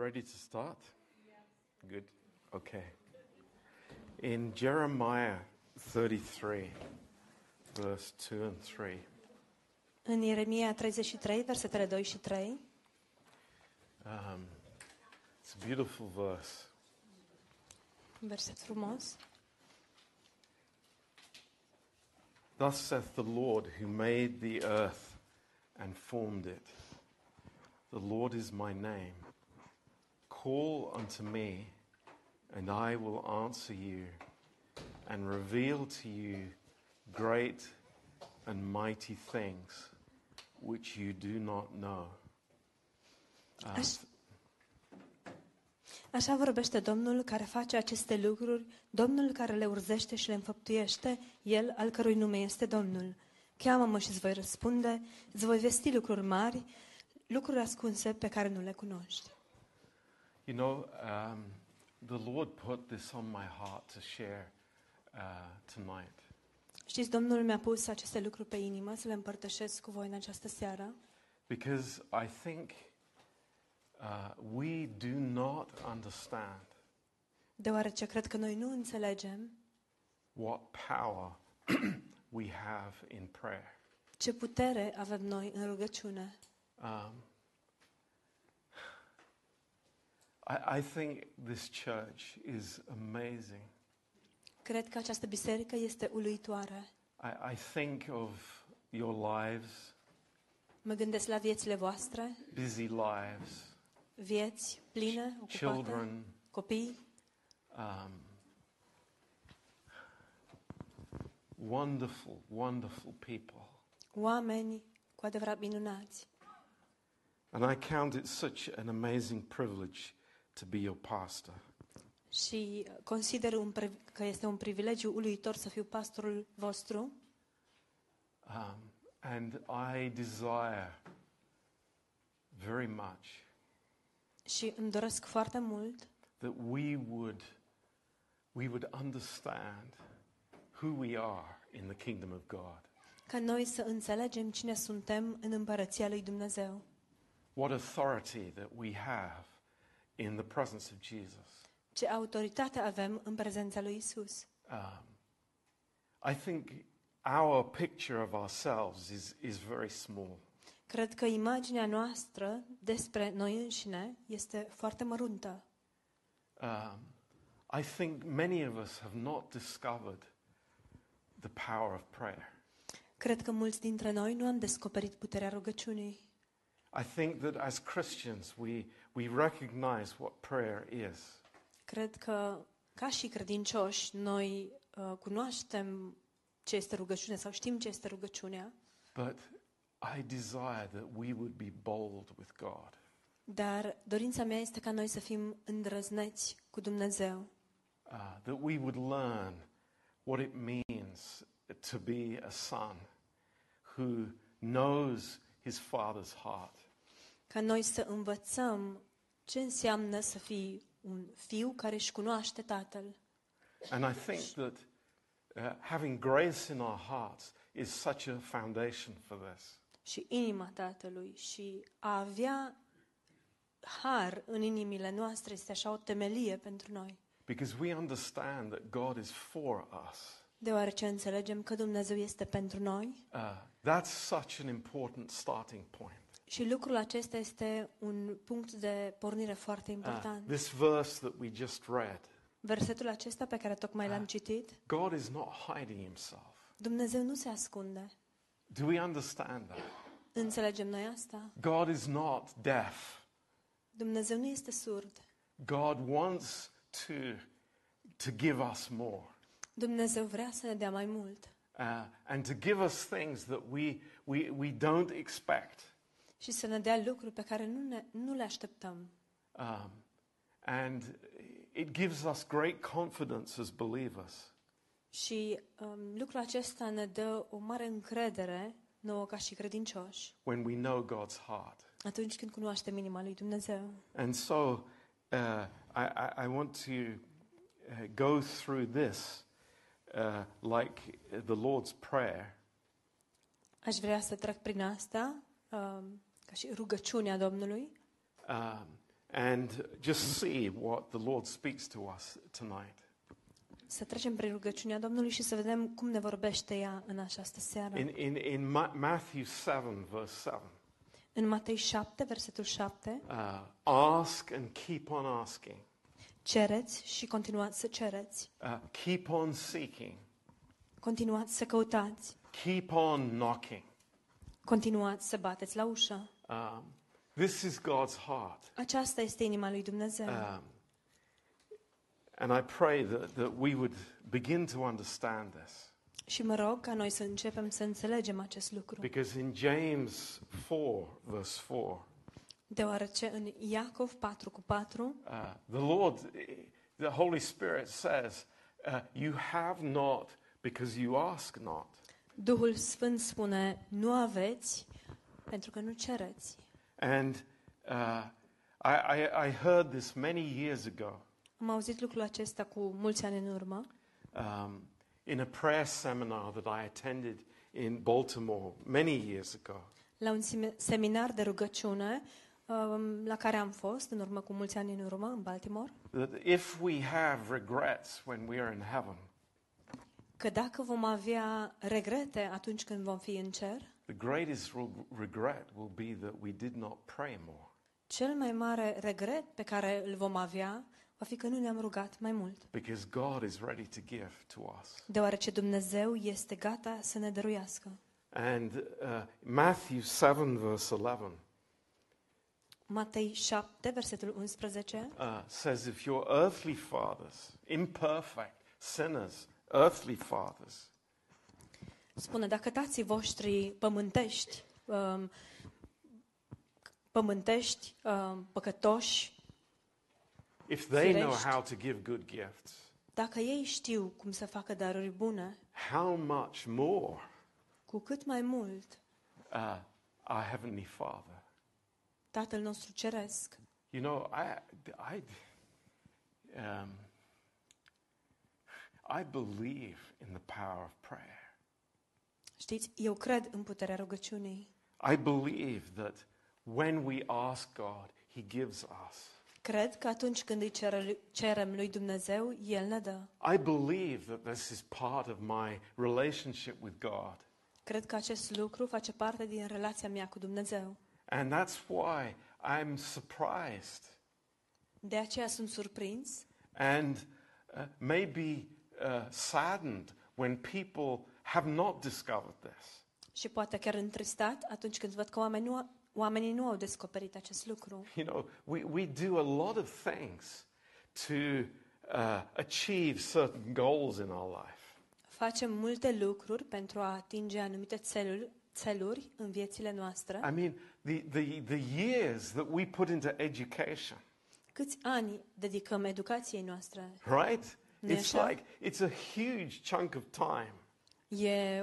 ready to start? Good. Okay. In Jeremiah 33, verse 2 and 3, În Ieremia 33, versetele 2 și 3, um, it's a beautiful verse. un verset frumos. Thus saith the Lord who made the earth and formed it. The Lord is my name. Call unto me, and I will answer you, and reveal to you great and mighty things which you do not know. Uh, Aș, așa vorbește Domnul care face aceste lucruri, Domnul care le urzește și le înfăptuiește, El al cărui nume este Domnul. Cheamă-mă și îți voi răspunde, îți voi vesti lucruri mari, lucruri ascunse pe care nu le cunoști. You know, um, the Lord put this on my heart to share uh, tonight. Știți, Domnul mi-a pus aceste lucruri pe inimă să le împărtășesc cu voi în această seară, Because I think uh, we do not understand deoarece cred că noi nu înțelegem what power we have in prayer. ce putere avem noi în rugăciune. Um, I, I think this church is amazing. Cred că această biserică este uluitoare. I, I think of your lives, Mă gândesc la viețile voastre, busy lives, vieți pline, ocupate, children, copii, um, wonderful, wonderful people. oameni cu adevărat minunați. And I count it such an amazing privilege to be your pastor. Și consider un priv- că este un privilegiu uluitor să fiu pastorul vostru Um, and I desire very much și îmi doresc foarte mult that we would, we would understand who we are in the kingdom of God. ca noi să înțelegem cine suntem în împărăția lui Dumnezeu. What authority that we have in the presence of Jesus. Ce autoritate avem în prezența lui Isus. Um, I think our picture of ourselves is, is very small. Cred că imaginea noastră despre noi înșine este foarte măruntă. Um, I think many of us have not discovered the power of prayer. Cred că mulți dintre noi nu am descoperit puterea rugăciunii. I think that as Christians, we, we recognize what prayer is. Cred că, ca și credincioși, noi uh, cunoaștem ce este rugăciune sau știm ce este rugăciunea, But I desire that we would be bold with God. dar dorința mea este ca noi să fim îndrăzneți cu Dumnezeu, Uh, that we would learn what it means to be a son who knows his father's heart. Ca noi să învățăm ce înseamnă să fii un fiu care își cunoaște tatăl. And I think that uh, having grace in our hearts is such a foundation for this. și inima Tatălui și a avea har în inimile noastre este așa o temelie pentru noi, Because we understand that God is for us. deoarece înțelegem că Dumnezeu este pentru noi Uh, that's such an important starting point. Și lucrul acesta este un punct de pornire foarte Uh, important. this verse that we just read, Versetul acesta pe care tocmai l-am citit, God is not hiding himself. Dumnezeu nu se ascunde. Do we understand that? Înțelegem noi asta? God is not deaf. Dumnezeu nu este surd. God wants to, to give us more. Dumnezeu vrea să ne dea mai mult Uh, and to give us things that we, we, we don't expect. Și să ne dea lucruri pe care nu, ne, nu le așteptăm. Um, and it gives us great confidence as believers. Și um, lucrul acesta ne dă o mare încredere nouă ca și credincioși when we know God's heart. atunci când cunoaștem inima lui Dumnezeu. And so uh, I, I, I want to uh, go through this uh, like the Lord's Prayer. Aș vrea să trec prin asta um, ca și rugăciunea Domnului Um, and just see what the Lord speaks to us tonight. Să trecem prin rugăciunea Domnului și să vedem cum ne vorbește ea în această seară. In, in, in Ma- Matthew 7, verse 7, În Matei 7, versetul 7, uh, ask and keep on asking, cereți și continuați să cereți. uh, keep on seeking, Continuați să căutați. keep on knocking. Continuați să bateți la ușă. Um, this is God's heart. Aceasta este inima lui Dumnezeu. Um, and I pray that, that we would begin to understand this. Și mă rog ca noi să începem să înțelegem acest lucru. Because in James 4, verse 4, Deoarece în Iacov 4 cu 4, uh, the Lord, the Holy Spirit says, uh, You have not because you ask not. Duhul Sfânt spune, nu aveți pentru că nu cereți. And uh, I, I, I heard this many years ago Am auzit lucrul acesta cu mulți ani în urmă, um, in a prayer seminar that I attended in Baltimore many years ago. la un sime- seminar de rugăciune um, la care am fost în urmă cu mulți ani în urmă, în Baltimore, That if we have regrets when we are in heaven, că dacă vom avea regrete atunci când vom fi în cer, the greatest re- regret will be that we did not pray more. cel mai mare regret pe care îl vom avea va fi că nu ne-am rugat mai mult. Because God is ready to give to us. Deoarece Dumnezeu este gata să ne dăruiască. And uh, Matthew 7, verse 11, Matei 7, versetul 11, uh, says, If your earthly fathers, imperfect, sinners, earthly fathers, spune, dacă tații voștri pământești, um, pământești, um, păcătoși, if they know Firești. how to give good gifts, dacă ei știu cum să facă daruri bune, how much more cu cât mai mult uh, our Heavenly Father? Tatăl nostru ceresc. You know, I, I, um, I believe in the power of prayer. Știți, eu cred în puterea rugăciunii. I believe that when we ask God, He gives us. Cred că atunci când îi cere- cerem lui Dumnezeu, El ne dă. I believe that this is part of my relationship with God. Cred că acest lucru face parte din relația mea cu Dumnezeu. And that's why I'm surprised De aceea sunt surprins and uh, maybe uh, saddened when people have not discovered this. și poate chiar întristat atunci când văd că oamenii nu, oamenii nu au descoperit acest lucru. You know, we, we do a lot of things to uh, achieve certain goals in our life. Facem multe lucruri pentru a atinge anumite țeluri, țeluri în viețile noastre. I mean, the, the, the years that we put into education, Câți ani dedicăm educației noastre? right? Nu-i It's așa? like, it's a huge chunk of time. E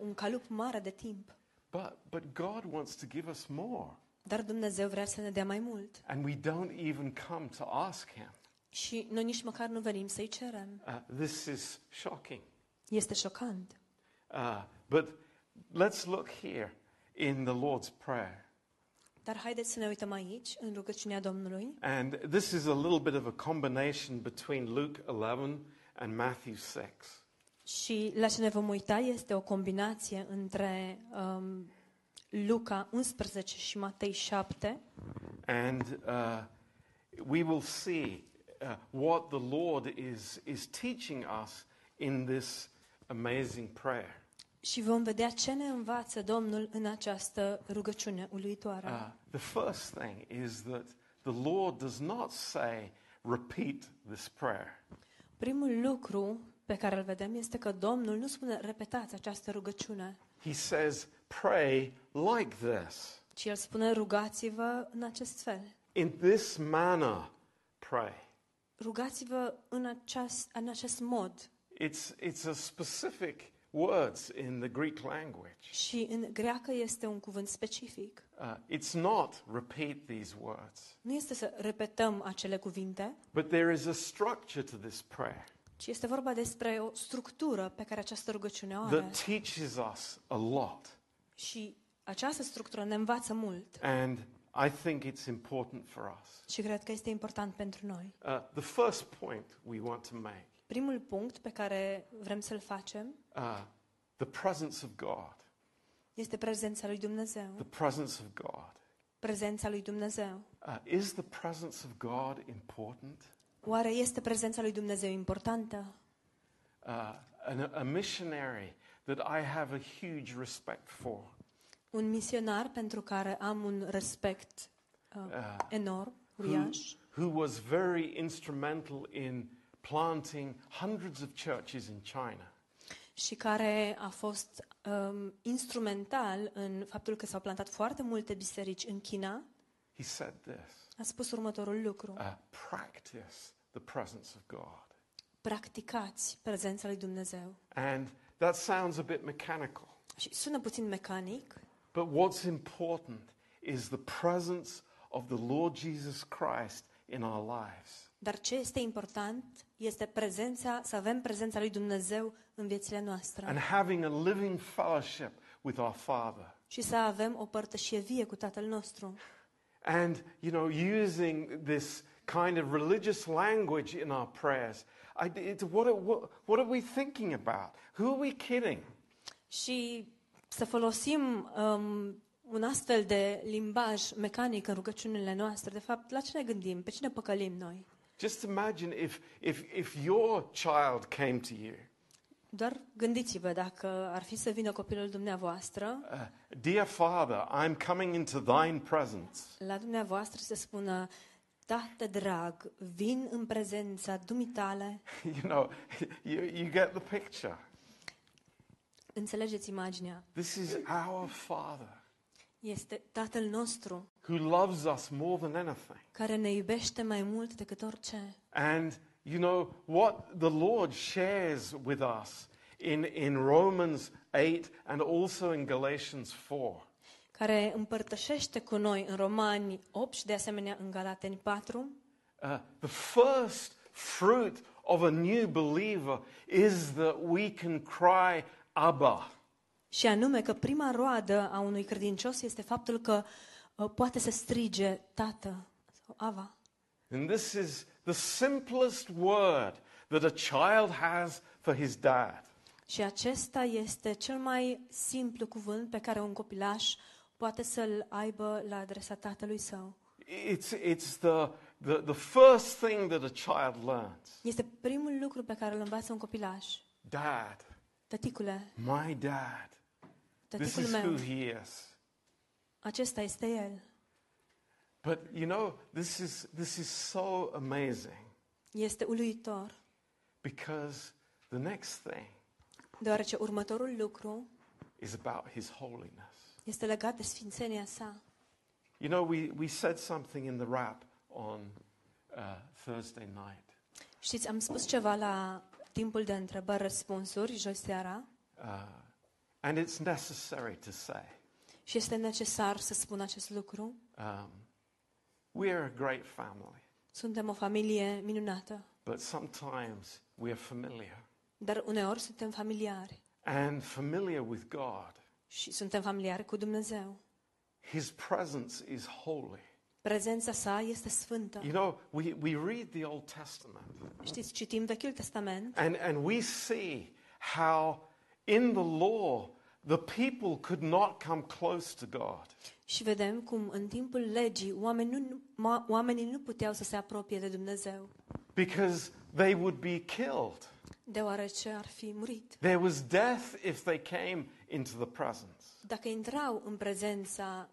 un, calup mare de timp. But, but God wants to give us more. Dar Dumnezeu vrea să ne dea mai mult. And we don't even come to ask Him. Și noi nici măcar nu venim să-i cerem. Uh, this is shocking. Este șocant. Uh, but let's look here in the Lord's Prayer. Dar haideți să ne uităm aici, în rugăciunea Domnului. And this is a little bit of a combination between Luke 11 and Matthew 6. Și la ce ne vom uita este o combinație între um, Luca 11 și Matei 7 And uh, we will see uh, what the Lord is, is teaching us in this amazing prayer. și vom vedea ce ne învață Domnul în această rugăciune uluitoare. Uh, the first thing is that the Lord does not say, repeat this prayer. Primul lucru pe care îl vedem este că Domnul nu spune repetați această rugăciune, He says, pray like this. ci El spune rugați-vă în acest fel. In this manner, pray. Rugați-vă în acest, în acest mod. It's, it's a specific words in the Greek language. Și în greacă este un cuvânt specific. Uh, it's not repeat these words, Nu este să repetăm acele cuvinte, but there is a structure to this prayer ci este vorba despre o structură pe care această rugăciune o are. that teaches us a lot. Și această structură ne învață mult. And I think it's important for us. Și cred că este important pentru noi. Uh, the first point we want to make Primul punct pe care vrem să-l facem uh, the presence of God. este prezența lui Dumnezeu. The presence of God. Prezența lui Dumnezeu. Uh, is the presence of God important? Oare este prezența lui Dumnezeu importantă? Uh, an, a missionary that I have a huge respect for Un misionar pentru care am un respect uh, uh, enorm, who, uriaș, who was very instrumental in planting hundreds of churches in China. și care a fost um, instrumental în faptul că s-au plantat foarte multe biserici în China, He said this a spus următorul lucru. uh, practice the presence of God. Practicați prezența lui Dumnezeu. And that sounds a bit mechanical, Și sună puțin mecanic, but what's important is the presence of the Lord Jesus Christ in our lives. dar ce este important este prezența, să avem prezența lui Dumnezeu în viețile noastre and having a living fellowship with our Father. și să avem o părtășie vie cu Tatăl nostru. And, you know, using this kind of religious language in our prayers. I, it's, what, are, what, what are we thinking about? Who are we kidding? Și să folosim um, un astfel de limbaj mecanic în rugăciunile noastre, de fapt, la ce ne gândim? Pe cine păcălim noi? Just imagine if, if, if your child came to you, Doar gândiți-vă dacă ar fi să vină copilul dumneavoastră uh, Dear Father, I'm coming into thine presence. la dumneavoastră și să spună Tată drag, vin în prezența dumitale. You know, you, you get the picture. Înțelegeți imaginea? This is our Father Este Tatăl nostru who loves us more than anything. care ne iubește mai mult decât orice. And you know what the Lord shares with us in, in Romans 8 and also in Galatians 4 care împărtășește cu noi în Romani 8 și de asemenea în Galateni 4, uh, the first fruit of a new believer is that we can cry, Abba. și anume că prima roadă a unui credincios este faptul că uh, poate să strige Tată sau Ava. And this is the simplest word that a child has for his dad. Și acesta este cel mai simplu cuvânt pe care un copilaș poate să-l aibă la adresa tatălui său. It's, it's the, the, the first thing that a child learns. Este primul lucru pe care îl învață un copilaș. Dad, Tăticule, my dad. This tăticul is meu, who he is. acesta este el. But you know, this is, this is so amazing Este uluitor, because the next thing deoarece următorul lucru is about his holiness. Este legat de sfințenia sa. You know, we, we said something in the rap on uh, Thursday night. Știți, am spus ceva la timpul de întrebări-răspunsuri, joi seara, Uh, and it's necessary to say. și este necesar să spun acest lucru. Um, we are a great family, Suntem o familie minunată, but sometimes we are familiar. dar uneori suntem familiari And familiar with God. Și suntem familiari cu Dumnezeu. His presence is holy. Prezența sa este sfântă. You know, we, we read the Old Testament Știți, citim Vechiul Testament and, and we see how in the law the people could not come close to God. și vedem cum în timpul legii oamenii nu, oamenii nu puteau să se apropie de Dumnezeu, because they would be killed. Deoarece ar fi murit. There was death if they came into the presence. Dacă intrau în prezența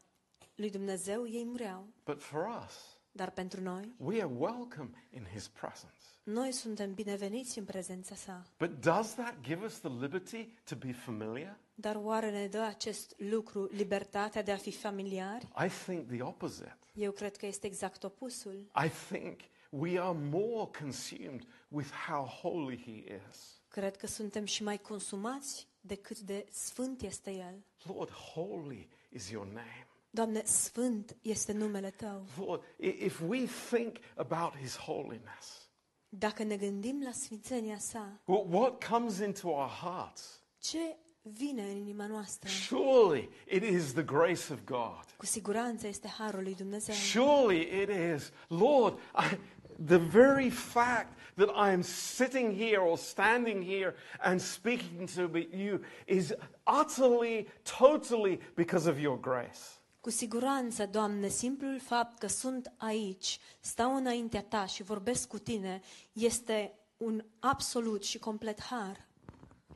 lui Dumnezeu, ei mureau. But for us, Dar pentru noi, we are welcome in his presence. noi suntem bineveniți în prezența sa. But does that give us the liberty to be familiar? Dar oare ne dă acest lucru libertatea de a fi familiari? I think the opposite. Eu cred că este exact opusul. I think we are more consumed with how holy he is. Cred că suntem și mai consumați decât de sfânt este El. Lord, holy is your name. Doamne, sfânt este numele Tău. Lord, i- if we think about his holiness, Dacă ne gândim la sfințenia sa, wh- what comes into our hearts? ce vine în inima noastră. Surely it is the grace of God. Cu siguranță este harul lui Dumnezeu. Surely it is. Lord, I, the very fact that I am sitting here or standing here and speaking to you is utterly, totally because of your grace. Cu siguranță, Doamne, simplul fapt că sunt aici, stau înaintea Ta și vorbesc cu Tine, este un absolut și complet har.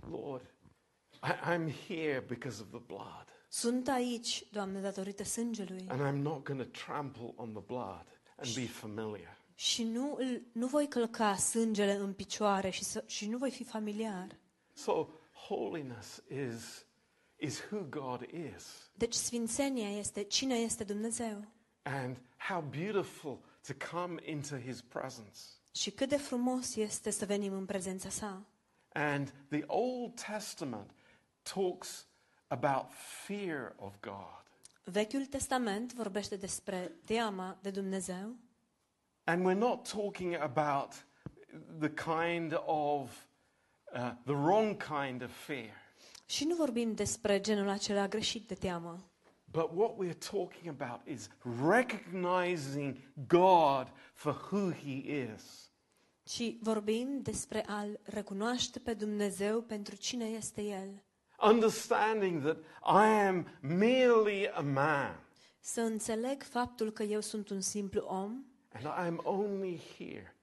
Lord, I, I'm here because of the blood. Sunt aici, Doamne, datorită sângelui And I'm not going to trample on the blood and be familiar. Și nu, îl, nu voi călca sângele în picioare și, să, și nu voi fi familiar. So holiness is, is who God is. Deci sfințenia este cine este Dumnezeu. And how beautiful to come into his presence. Și cât de frumos este să venim în prezența sa. And the Old Testament talks about fear of God. Vechiul Testament vorbește despre teama de Dumnezeu And we're not talking about the kind of, uh, the wrong kind of fear. și nu vorbim despre genul acela greșit de teamă, But what we're talking about is recognizing God for who he is. ci vorbim despre a-L recunoaște pe Dumnezeu pentru cine este El. Understanding that I am merely a man Să înțeleg faptul că eu sunt un simplu om and I am only here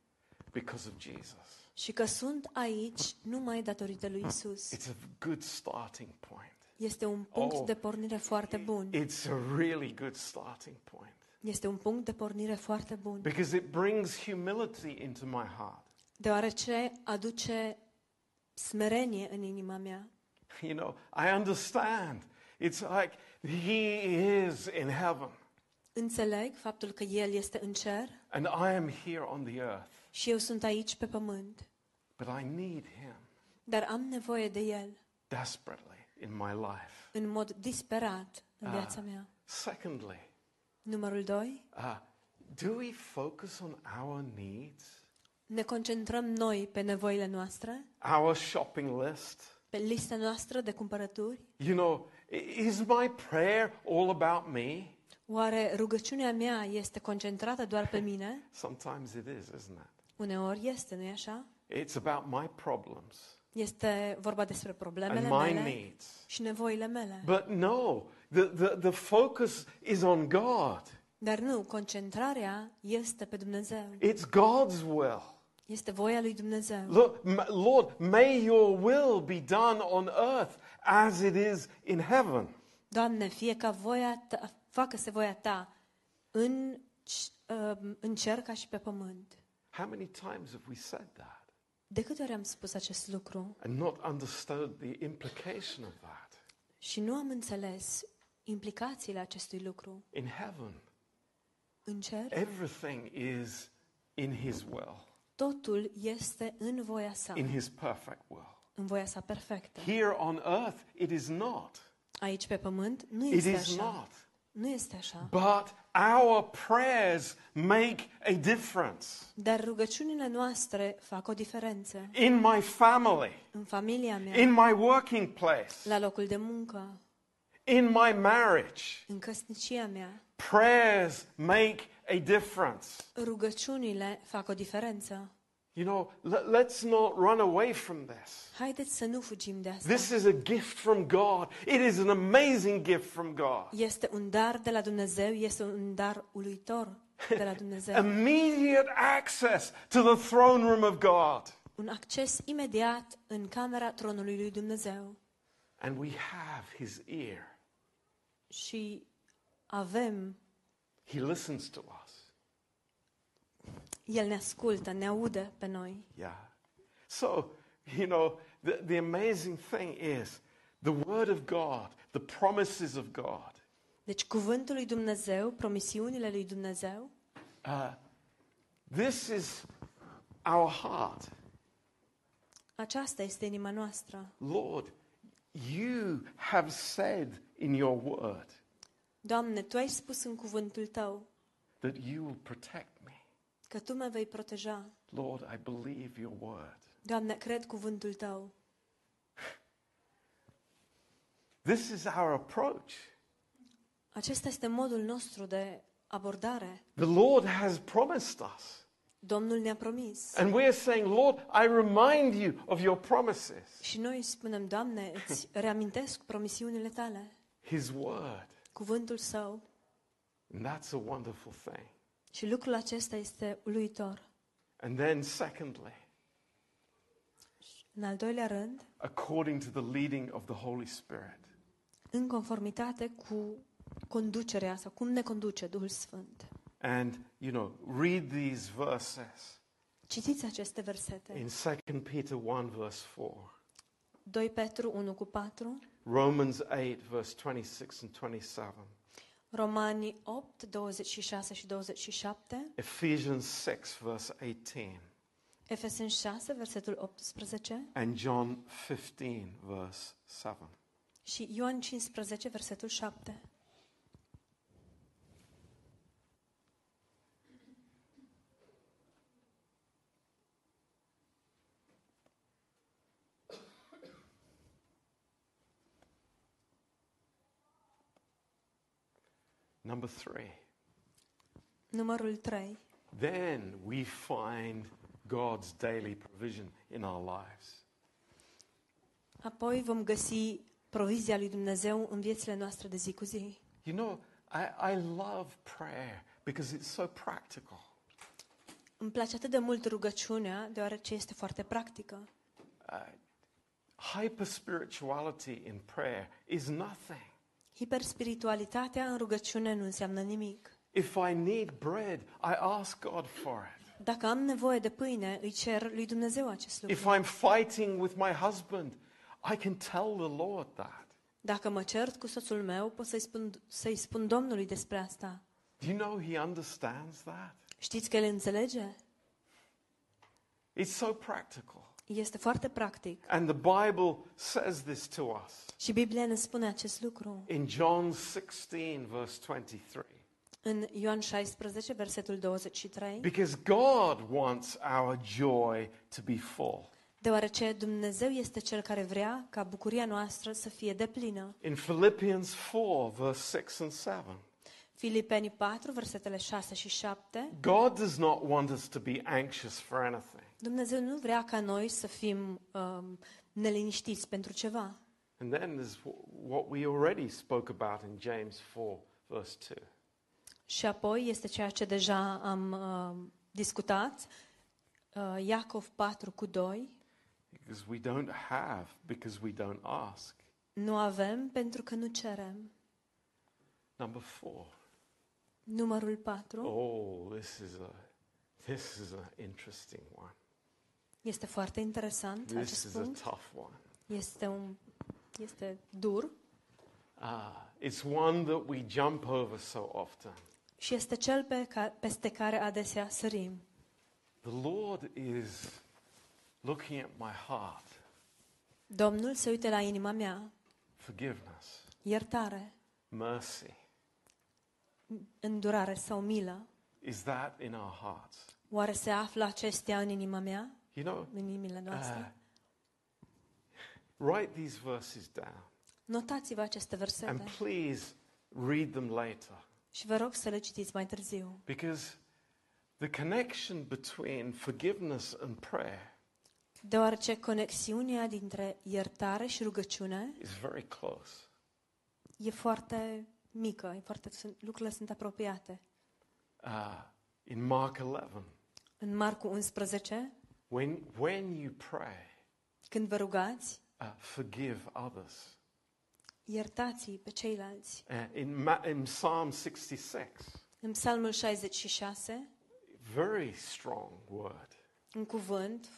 because of Jesus. și că sunt aici numai datorită lui Isus. It's a good starting point. Este un punct Oh. de pornire foarte bun. It's a really good starting point Este un punct de pornire foarte bun, because it brings humility into my heart. deoarece aduce smerenie în inima mea. You know, I understand. It's like He is in heaven Înțeleg faptul că El este în cer and I am here on the earth, și eu sunt aici pe pământ, but I need Him dar am nevoie de El desperately in my life. în mod disperat în Ah. viața mea. Secondly, Numărul 2. uh, do we focus on our needs, Ne concentrăm noi pe nevoile noastre, our shopping list? pe lista noastră de cumpărături? You know, i- is my prayer all about me? Oare rugăciunea mea este concentrată doar pe mine? Sometimes it is, isn't it? Uneori este, nu-i așa? It's about my problems Este vorba despre problemele and my mele needs. și nevoile mele. But no, the, the, the focus is on God. Dar nu, concentrarea este pe Dumnezeu. It's God's will. Este voia lui Dumnezeu. Look, m- Lord, may your will be done on earth as it is in heaven. Doamne, fie ca voia ta, facă-se voia ta în, c- um, în cer ca și pe pământ. How many times have we said that De câte ori am spus acest lucru and not understood the implication of that? și nu am înțeles implicațiile acestui lucru? In heaven, În cer, everything is in His will, totul este în voia sa, in His perfect will. în voia sa perfectă. Here on earth, it is not. Aici pe pământ nu It este is așa. not. Nu este așa. But our prayers make a difference. Dar rugăciunile noastre fac o diferență. In my family, În familia mea, in my working place, la locul de muncă, in my marriage, în căsnicia mea, prayers make a difference. rugăciunile fac o diferență. You know, let, let's not run away from this. Haideți să nu fugim de asta. This is a gift from God. It is an amazing gift from God. Este un dar de la Dumnezeu, este un dar uluitor de la Dumnezeu. Immediate access to the throne room of God. Un acces imediat în camera tronului lui Dumnezeu. And we have his ear. Și avem, He listens to us. El ne ascultă, ne aude pe noi. Yeah. So, you know, the, the amazing thing is the Word of God, the promises of God. Deci cuvântul lui Dumnezeu, promisiunile lui Dumnezeu, Uh, this is our heart. aceasta este inima noastră. Lord, you have said in your Word Doamne, Tu ai spus în cuvântul Tău that you will protect me. Că Tu mă vei proteja. Lord, I believe your Word. Doamne, cred cuvântul Tău. This is our approach. Acesta este modul nostru de abordare. The Lord has promised us. Domnul ne-a promis. And we are saying, Lord, I remind you of your promises. Și noi spunem, Doamne, îți reamintesc promisiunile tale, His word. cuvântul său. And that's a wonderful thing. Și lucrul acesta este uluitor. And then, secondly, În al doilea rând, according to the leading of the Holy Spirit. în conformitate cu conducerea sau cum ne conduce Duhul Sfânt. And, you know, read these verses Citiți aceste versete. in 2 Peter 1, verse 4, 2 Petru 1 cu 4, Romans 8, verse 26 and 27, Romani 8, 26 și 27, Ephesians 6, verse 18, Efeseni 6, versetul 18 and John 15, verse 7. și Ioan 15, versetul 7. Number three, Numărul 3. then we find God's daily provision in our lives. Apoi vom găsi provizia lui Dumnezeu în viețile noastre de zi cu zi. You know, I, I love prayer because it's so practical. Îmi place atât de mult rugăciunea, deoarece este foarte practică. Uh, hyper spirituality in prayer is nothing. Hiperspiritualitatea în rugăciune nu înseamnă nimic. If I need bread, I ask God for it. Dacă am nevoie de pâine, îi cer lui Dumnezeu acest lucru. If I'm fighting with my husband, I can tell the Lord that. Dacă mă cert cu soțul meu, pot să-i spun, să-i spun Domnului despre asta. Do you know He understands that? Știți că El înțelege? It's so practical. Este foarte practic. And the Bible says this to us Și Biblia ne spune acest lucru. in John 16, verse 23. În Ioan 16, versetul 23, Because God wants our joy to be full. deoarece Dumnezeu este Cel care vrea ca bucuria noastră să fie deplină. In Philippians 4, verse 6 and 7. Filipeni 4, versetele 6 și 7, God does not want us to be anxious for anything. Dumnezeu nu vrea ca noi să fim um, neliniștiți pentru ceva. And then there's wh- what we already spoke about in James 4, verse 2. Și apoi este ceea ce deja am um, discutat, uh, Iacov 4 cu 2, Because we don't have, because we don't ask. nu avem pentru că nu cerem. Number four. Numărul 4 Oh, this is a this is an interesting one. Este foarte interesant, This acest is a punct. tough one. Este, un, este dur Ah, it's one that we jump over so often. și este cel pe ca, peste care adesea sărim. The Lord is looking at my heart. Domnul se uită la inima mea, Forgiveness, iertare, mercy. îndurare sau milă. Is that in our hearts? Oare se află acestea în inima mea, You know, în inimile uh, noastre? write these verses down. Notați-vă aceste And versete please read them later. și vă rog să le citiți mai târziu. Because the connection between forgiveness and prayer Deoarece conexiunea dintre iertare și rugăciune is very close. e foarte mică, e foarte, sunt, lucrurile sunt apropiate. Uh, in Mark 11, În Marcu 11, when, when you pray, când vă rugați, uh, forgive others. iertați pe ceilalți. Uh, in, Ma- in Psalm 66, În Psalmul 66, very strong word. un cuvânt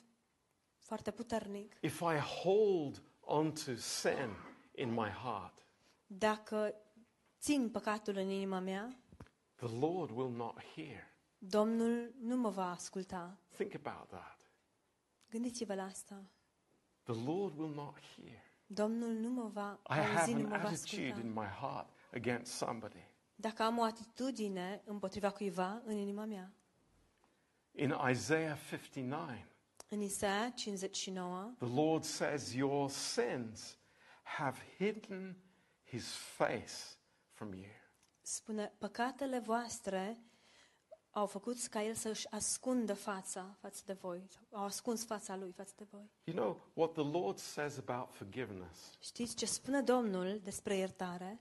foarte puternic. If I hold onto sin in my heart, Dacă țin păcatul în inima mea, the Lord will not hear. Domnul nu mă va asculta. Think about that. Gândiți-vă la asta. The Lord will not hear. Domnul nu mă va I have auzi, nu an mă va attitude asculta. in my heart against somebody. Dacă am o atitudine împotriva cuiva în inima mea. In Isaiah 59, În Isaia 59, the Lord says, Your sins have hidden his face from you. Spune, păcatele voastre au făcut ca el să-și ascundă fața față de voi. sau Au ascuns fața lui față de voi. You know what the Lord says about forgiveness Știți ce spune Domnul despre iertare?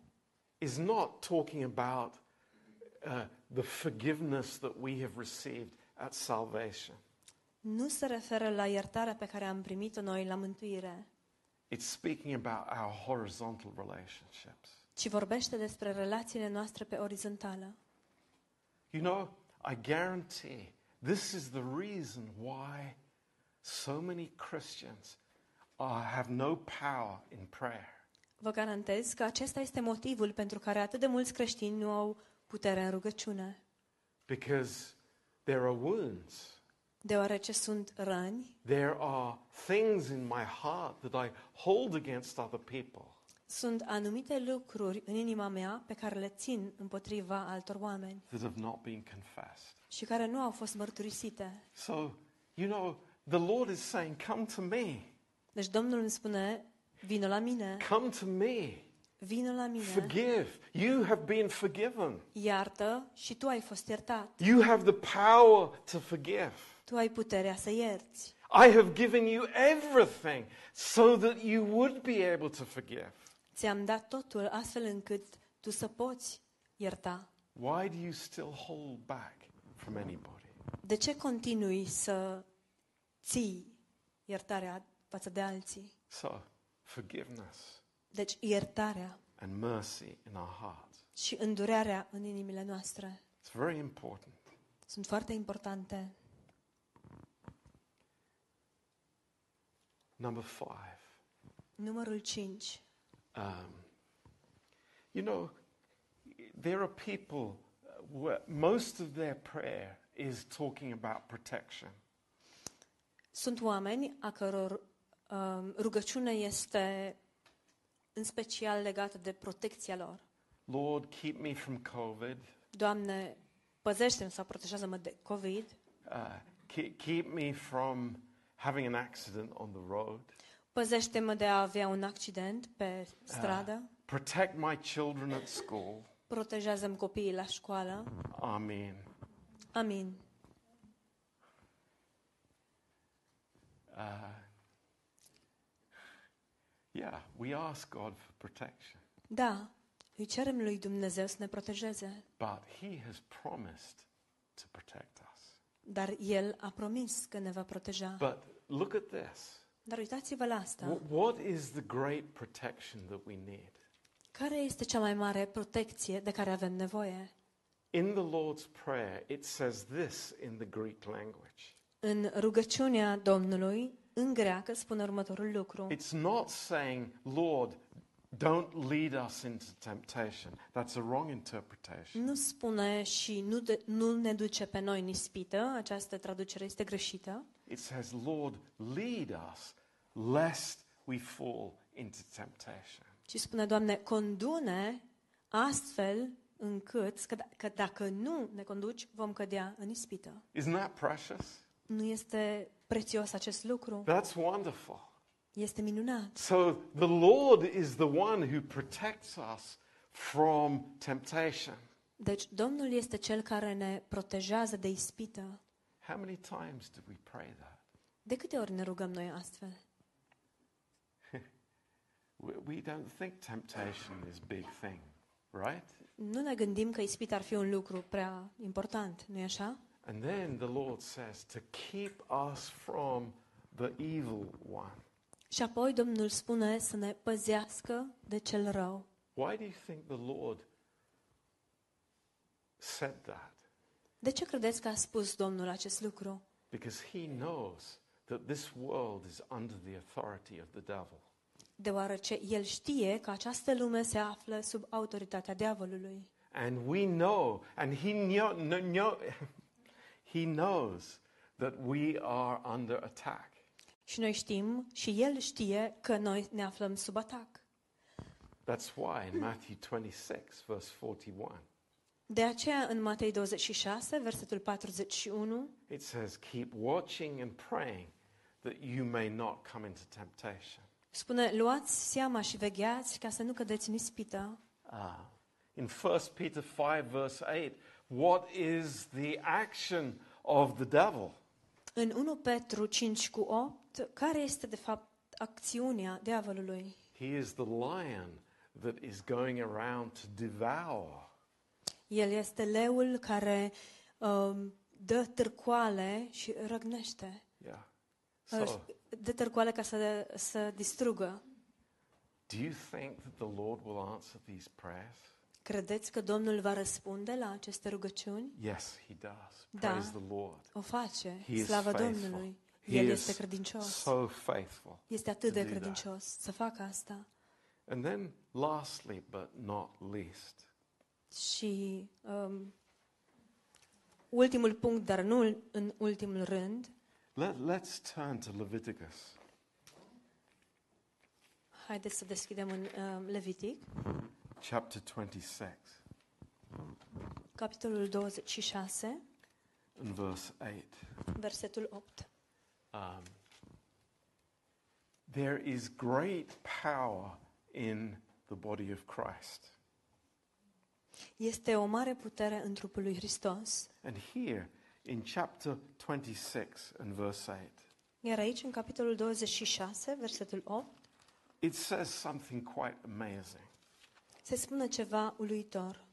is not talking about uh, the forgiveness that we have received at salvation. Nu se referă la iertarea pe care am primit-o noi la mântuire, It's speaking about our horizontal relationships. ci vorbește despre relațiile noastre pe orizontală. You know, I guarantee this is the reason why so many Christians uh, have no power in prayer. Vă garantez că acesta este motivul pentru care atât de mulți creștini nu au putere în rugăciune. Because there are wounds. Deoarece sunt răni, There are things in my heart that I hold against other people. Sunt anumite lucruri în inima mea pe care le țin împotriva altor oameni that have not been confessed. și care nu au fost mărturisite. So, you know, the Lord is saying, Come to me, Deci Domnul îmi spune, vină la mine, come to me, vină la mine, forgive. You have been forgiven. iartă și tu ai fost iertat. You have the power to forgive. Tu ai puterea să ierți. I have given you everything so that you would be able to forgive. Ți-am dat totul astfel încât tu să poți ierta. Why do you still hold back from anybody? De ce continui să ții iertarea față de alții? So, forgiveness Deci iertarea and mercy in our hearts. și îndurerea în inimile noastre It's very important. sunt foarte importante. Number five. Numărul 5. Um, you know, there are people uh, where most of their prayer is talking about protection. Sunt oameni a căror um, rugăciune este în special legată de protecția lor. Lord, keep me from COVID. Doamne, păzește-mă sau protejează-mă de COVID, Uh, keep, keep me from having an accident on the road. Păzește-mă de a avea un accident pe stradă, Protect my children at school. protejează-mi copiii la școală. Amen. Amin. Uh, yeah, we ask God for protection, Da, îi cerem lui Dumnezeu să ne protejeze, but He has promised to protect us. dar El a promis că ne va proteja. But look at this. Dar uitați-vă la asta. Wh- What is the great protection that we need? Care este cea mai mare protecție de care avem nevoie? In the Lord's Prayer, it says this in the Greek language În rugăciunea Domnului, în greacă, spune următorul lucru. it's not saying, Lord, don't lead us into temptation. That's a wrong interpretation. Nu spune și nu, de, nu ne duce pe noi în ispită, această traducere este greșită, It says, Lord, lead us lest we fall into temptation. ci spune, Doamne, condune astfel încât, că, d- că dacă nu ne conduci, vom cădea în ispită. Isn't that precious? Nu este prețios acest lucru? That's wonderful. Este minunat. So the Lord is the one who protects us from temptation. Deci Domnul este Cel care ne protejează de ispită. How many times do we pray that? De câte ori ne rugăm noi astfel? We, we don't think temptation is a big thing, right? Nu ne gândim că ispita ar fi un lucru prea important, nu-i așa? And then the Lord says to keep us from the evil one. Și apoi Domnul spune să ne păzească de cel rău. Why do you think the Lord said that? De ce credeți că a spus Domnul acest lucru? Because he knows that this world is under the authority of the devil. Deoarece El știe că această lume se află sub autoritatea diavolului. And we know, and he, kno- kno- kno- he knows that we are under attack. Și noi știm și El știe că noi ne aflăm sub atac. That's why in Matthew 26, verse 41, De aceea în Matei 26, versetul 41, it says, Keep watching and praying that you may not come into temptation. Spune, luați seama și vegheați ca să nu cădeți în ispită. Uh, in 1 Peter 5, verse 8, what is the action of the devil? În 1 Petru 5 cu 8, care este de fapt acțiunea diavolului? He is the lion that is going around to devour. El este leul care um, dă târcoale și răgnește. Yeah. Uh, So, Dă târcoale ca să, să distrugă. do you think that the Lord will answer these prayers? Credeți că Domnul va răspunde la aceste rugăciuni? Yes, He does. Da. Praise the Lord. O face. He is Slavă faithful. Domnului. He El is este credincios. so faithful. Este atât to de do that. credincios să facă asta. And then, lastly, but not least, Și um, ultimul punct, dar nu în ultimul rând, let, let's turn to Leviticus haideți să deschidem în um, Levitic, chapter 26 capitolul 26, and verse 8. versetul 8. Um, there is great power in the body of Christ. Este o mare putere în trupul lui Hristos. And here in chapter 26 and verse 8, Iar aici, în capitolul 26, versetul 8, it says something quite amazing. se spune ceva uluitor.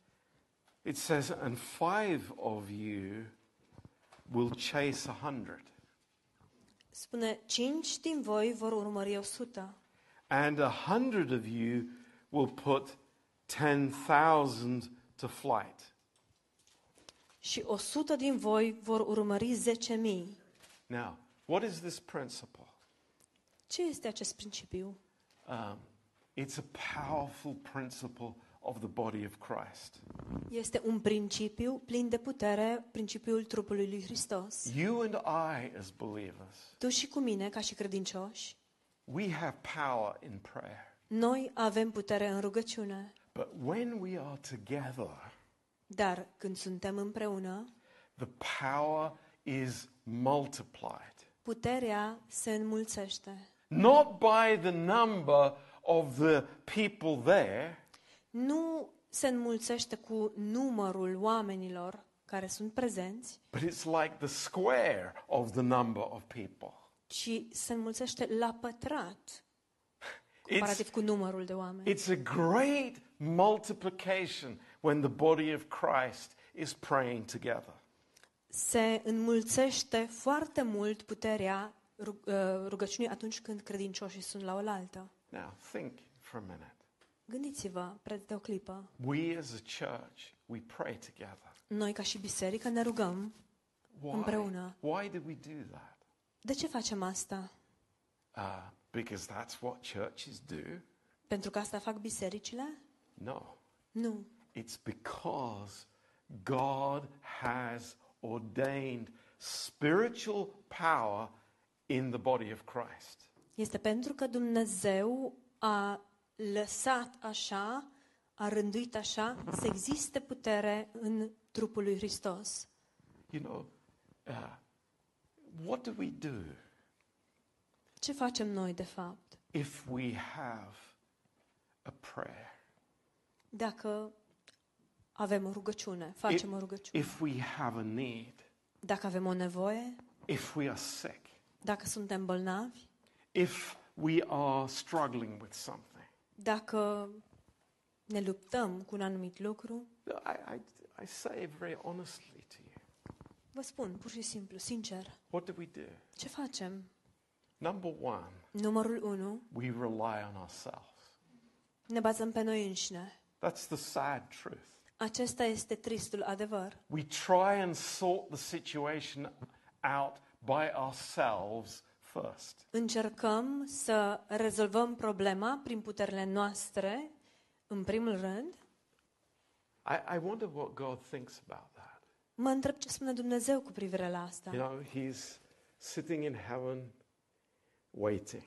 It says, And five of you will chase a hundred, Spune, cinci din voi vor urmări o sută and a hundred of you will put 10,000 to flight. și o sută din voi vor urmări zece mii. Now, what is this principle? Ce este acest principiu? Um, it's a powerful principle of the body of Christ. Este un principiu plin de putere, principiul trupului lui Hristos. You and I, as believers, Tu și cu mine, ca și credincioși, we have power in prayer. noi avem putere în rugăciune. But when we are together, Dar când suntem împreună, the power is multiplied. puterea se înmulțește. Not by the number of the people there, Nu se înmulțește cu numărul oamenilor care sunt prezenți, but it's like the square of the number of people. ci se înmulțește la pătrat, comparativ It's, cu numărul de oameni. it's a great multiplication when the body of Christ is praying together. Se înmulțește foarte mult puterea rug- uh, rugăciunii atunci când credincioșii sunt la oaltă. Now, think for a minute. Gândiți-vă, preț de o clipă, We as a church, we pray together. noi ca și biserică ne rugăm. Why? Împreună. Why do we do that? De ce facem asta? Uh, because that's what churches do? Pentru că asta fac bisericile? No. Nu. It's because God has ordained spiritual power in the body of Christ. Este pentru că Dumnezeu a lăsat așa, a rânduit așa, să existe putere în trupul lui Hristos. You know, uh, what do we do Ce facem noi, de fapt? if we have a prayer? Dacă avem o rugăciune, facem o rugăciune. If we have a need? Dacă avem o nevoie, If we are sick? dacă suntem bolnavi, If we are struggling with something? dacă ne luptăm cu un anumit lucru, I, I, I say very honestly to you, vă spun, pur și simplu, sincer, what do we do? ce facem? Number one, Numărul 1, we rely on ourselves. ne bazăm pe noi înșine. That's the sad truth. Acesta este tristul adevăr. We try and sort the situation out by ourselves first. Încercăm să rezolvăm problema prin puterile noastre, în primul rând. I, I wonder what God thinks about that. Mă întreb ce spune Dumnezeu cu privire la asta. You know, He's sitting in heaven waiting.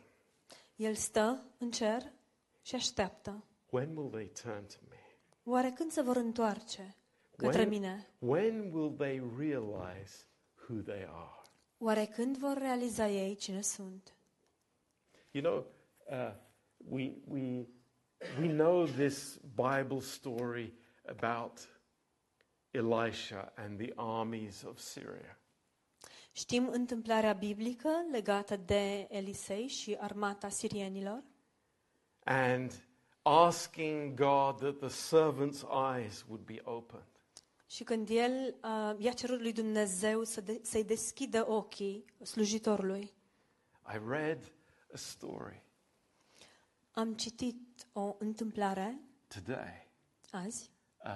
El stă în cer și așteaptă. When will they turn to me? Oare când se vor întoarce către When, mine? when will they realize who they are? Oare când vor realiza ei cine sunt? You know, uh, we, we, we know this Bible story about Elisha and the armies of Syria. Știm întâmplarea biblică legată de Elisei și armata sirienilor and asking God that the servant's eyes would be opened. și când el uh, i-a cerut lui Dumnezeu să de- să-i deschidă ochii slujitorului. I read a story Am citit o întâmplare today azi uh,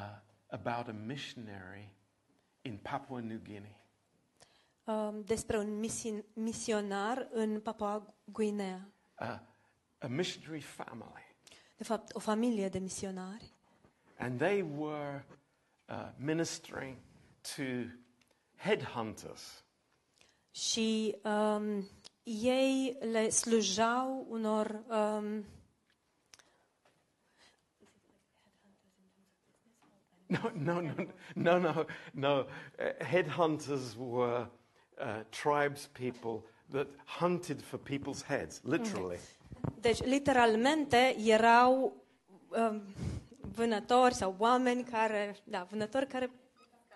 about a missionary in Papua New Guinea. uh, despre un misi- misionar în Papua Guinea. Uh, a missionary family. De fapt, o familie de misionari And they were uh, ministering to headhunters. și um, ei le slujau unor um, No, no, no, no, no, no. Uh, headhunters were uh, tribes people that hunted for people's heads, literally. Deci, literalmente, erau um, vânători sau oameni care, da, vânători care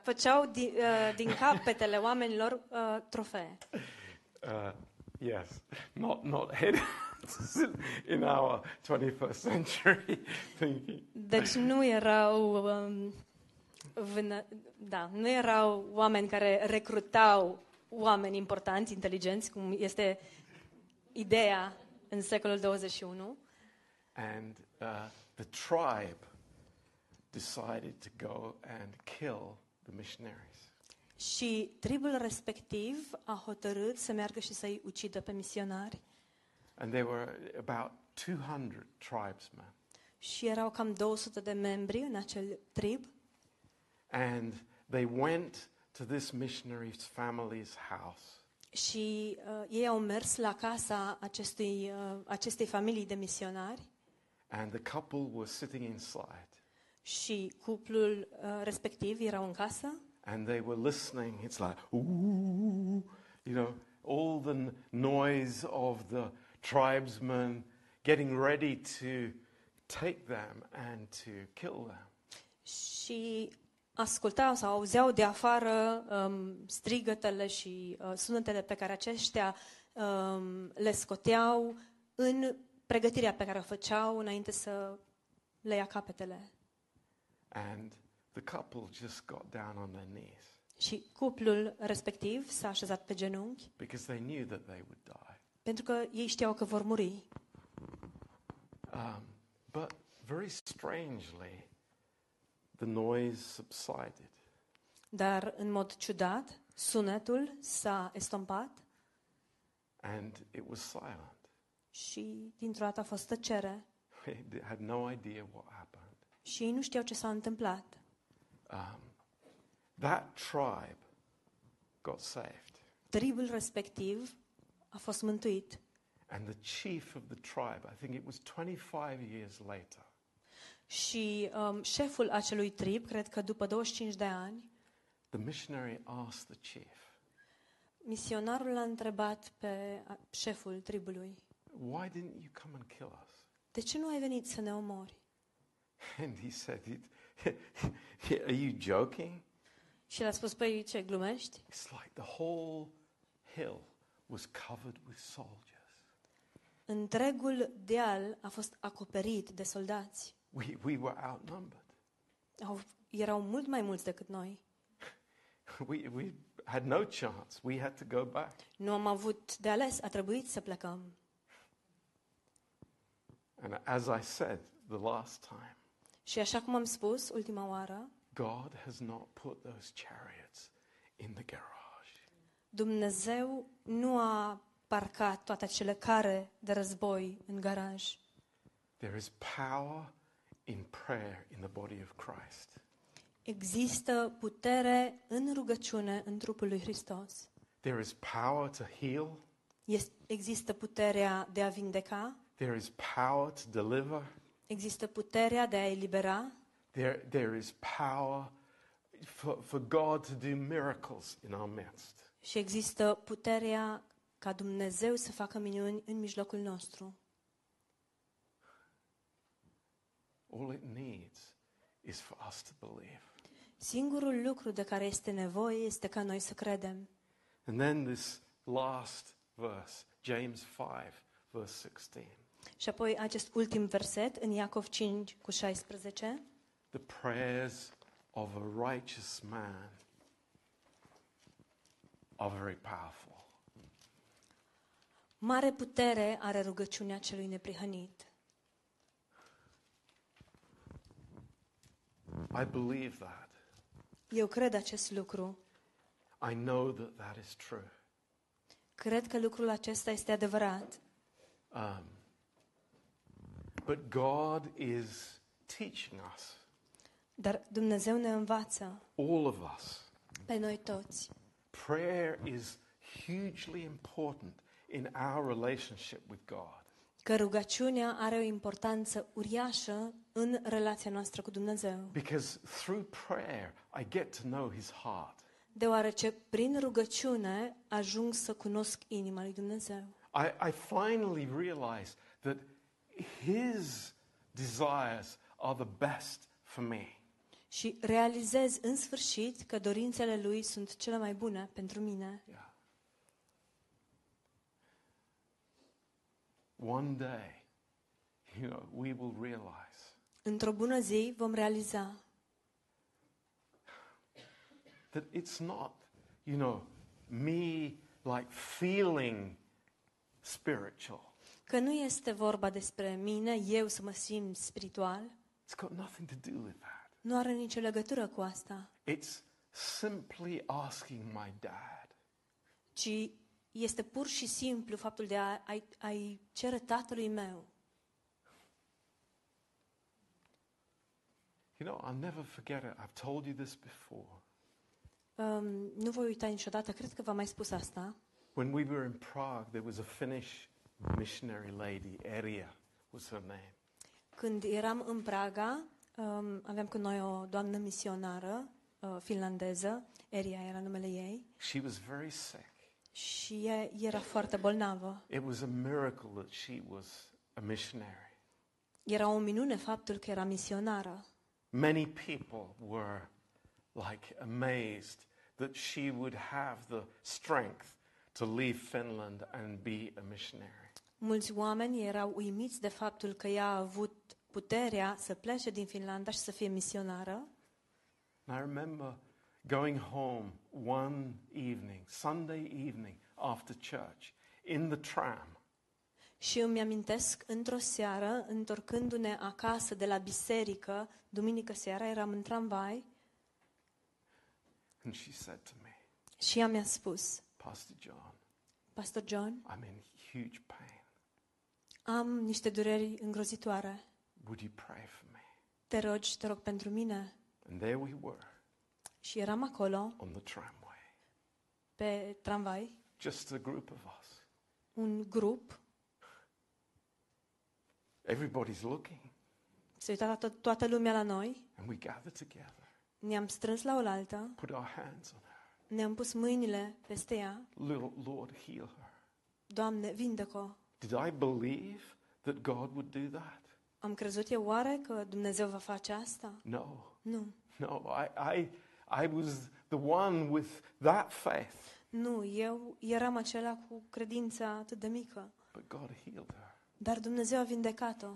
făceau din, uh, din capetele oamenilor uh, trofee. Uh, yes, not not headhunters in, in our 21st century thinking. Deci nu erau, um, vână, da, nu erau oameni care recrutau oameni importanți, inteligenți, cum este ideea în secolul 21, And uh, the tribe decided to go and kill the missionaries. și tribul respectiv a hotărât să meargă și să-i ucidă pe misionari. And there were about 200 tribesmen. Și erau cam 200 de membri în acel trib And they went to this missionary's family's house. Și uh, ei au mers la casa acestui, uh, acestei familii de misionari And the couple were sitting inside. și cuplul uh, respectiv erau în casă And they were listening. It's like, ooh, you know, all the n- noise of the tribesmen getting ready to take them and to kill them. și ascultau sau auzeau de afară um, strigătele și uh, sunetele pe care aceștia um, le scoteau în pregătirea pe care o făceau înainte să le ia capetele. And the couple just got down on their knees Și cuplul respectiv s-a așezat pe genunchi because they knew that they would die. pentru că ei știau că vor muri. Um, but very strangely, the noise subsided. Dar, în mod ciudat, sunetul s-a estompat And it was silent. și dintr-o dată a fost tăcere They had no idea what happened. și ei nu știau ce s-a întâmplat. Um, that tribe got saved. Tribul respectiv a fost mântuit And the chief of the tribe, I think it was 25 years later, și um, șeful acelui trib, cred că după 25 de ani, the missionary asked the chief, misionarul l-a întrebat pe a- șeful tribului, Why didn't you come and kill us? de ce nu ai venit să ne omori? And he said, "It- Are you joking? Și el a spus, păi ce, glumești? It's like the whole hill was covered with soldiers. Întregul deal a fost acoperit de soldați. We, we were outnumbered. Au, erau mult mai mulți decât noi. We, we had no chance. We had to go back. Nu am avut de ales, a trebuit să plecăm. And as I said the last time, Și așa cum am spus ultima oară, God has not put those chariots in the garage. Dumnezeu nu a parcat toate acele care de război în garaj. There is power in prayer in the body of Christ. Există putere în rugăciune în trupul lui Hristos. There is power to heal. Este, există puterea de a vindeca, There is power to deliver. există puterea de a elibera, There, there is power for, for God to do miracles in our midst. și există puterea ca Dumnezeu să facă minuni în mijlocul nostru. All it needs is for us to believe. Singurul lucru de care este nevoie este ca noi să credem. And then this last verse, James 5, verse 16. Și apoi acest ultim verset în Iacov 5 cu 16. The prayers of a righteous man are very powerful. Mare putere are rugăciunea celui neprihănit. I believe that. Eu cred acest lucru. I know that that is true. Cred că lucrul acesta este adevărat. Um, but God is teaching us, Dar Dumnezeu ne învață all of us. pe noi toți. Prayer is hugely important in our relationship with God. Că rugăciunea are o importanță uriașă în relația noastră cu Dumnezeu. Because through prayer, I get to know His heart. Deoarece prin rugăciune ajung să cunosc inima lui Dumnezeu. I, I finally realize that His desires are the best for me. Și realizez în sfârșit că dorințele lui sunt cele mai bune pentru mine. Yeah. One day, you know, we will realize Într-o bună zi vom realiza that it's not, you know, me like feeling spiritual. că nu este vorba despre mine, eu să mă simt spiritual. It's got nothing to do with that. Nu are nicio legătură cu asta, It's simply asking my dad, ci este pur și simplu faptul de a, a, a cere tatălui meu. you know, I'll never forget it. I've told you this before. Um, nu voi uita niciodată, cred că v-am mai spus asta. When we were in Prague, there was a Finnish missionary lady, Eria was her name. Când eram în Praga, um, aveam cu noi o doamnă misionară uh, finlandeză, Eria era numele ei, She was very sick. Și ea era foarte bolnavă. It was a miracle that she was a missionary. Era o minune faptul că era misionară. Many people were like amazed that she would have the strength to leave Finland and be a missionary. Mulți oameni erau uimiți de faptul că ea a avut puterea să plece din Finlanda și să fie misionară. I remember going home one evening, Sunday evening, after church, in the tram. Și îmi amintesc, într-o seară, întorcându-ne acasă de la biserică, duminică seara, eram în tramvai And she said to me, și ea mi-a spus, Pastor John, Pastor John, I'm in huge pain. am niște dureri îngrozitoare. Would you pray for me? Te rogi, te rog pentru mine. And there we were Și eram acolo, on the tramway, pe tramvai, just a group of us. un grup, Everybody's looking, se uita to- toată lumea la noi, and we gather together, ne-am strâns la oaltă, put our hands on her. ne-am pus mâinile peste ea, Little Lord, heal her. Doamne, vindecă Did I believe that God would do that? Am crezut eu oare că Dumnezeu va face asta? No, Nu. no. I, I, I was the one with that faith, Nu, eu eram acela cu credința atât de mică. but God healed her Dar Dumnezeu a vindecat-o.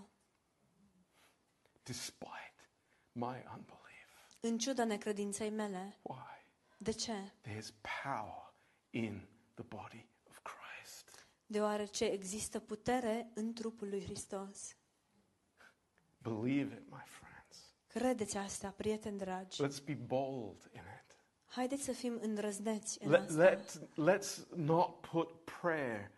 despite my unbelief. În ciuda necredinței mele. Why? De ce? There's power in the body of Christ. Deoarece există putere în trupul lui Hristos. Believe it, my friends. Credeți asta, prieteni dragi. Let's be bold in it. Haideți să fim îndrăzneți în Let, asta. let, let's not put prayer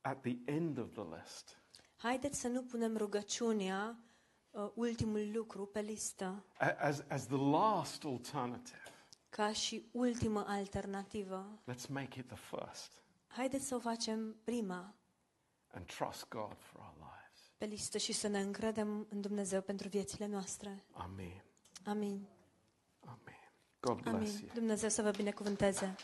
at the end of the list. Haideți să nu punem rugăciunea uh, ultimul lucru pe listă A- As, as the last alternative, ca și ultimă alternativă. let's make it the first Haideți să o facem prima and trust God for our lives. Pe listă și să ne încredem în Dumnezeu pentru viețile noastre. Amen. Amin. Amen. God bless Amin. you. Dumnezeu să vă binecuvânteze.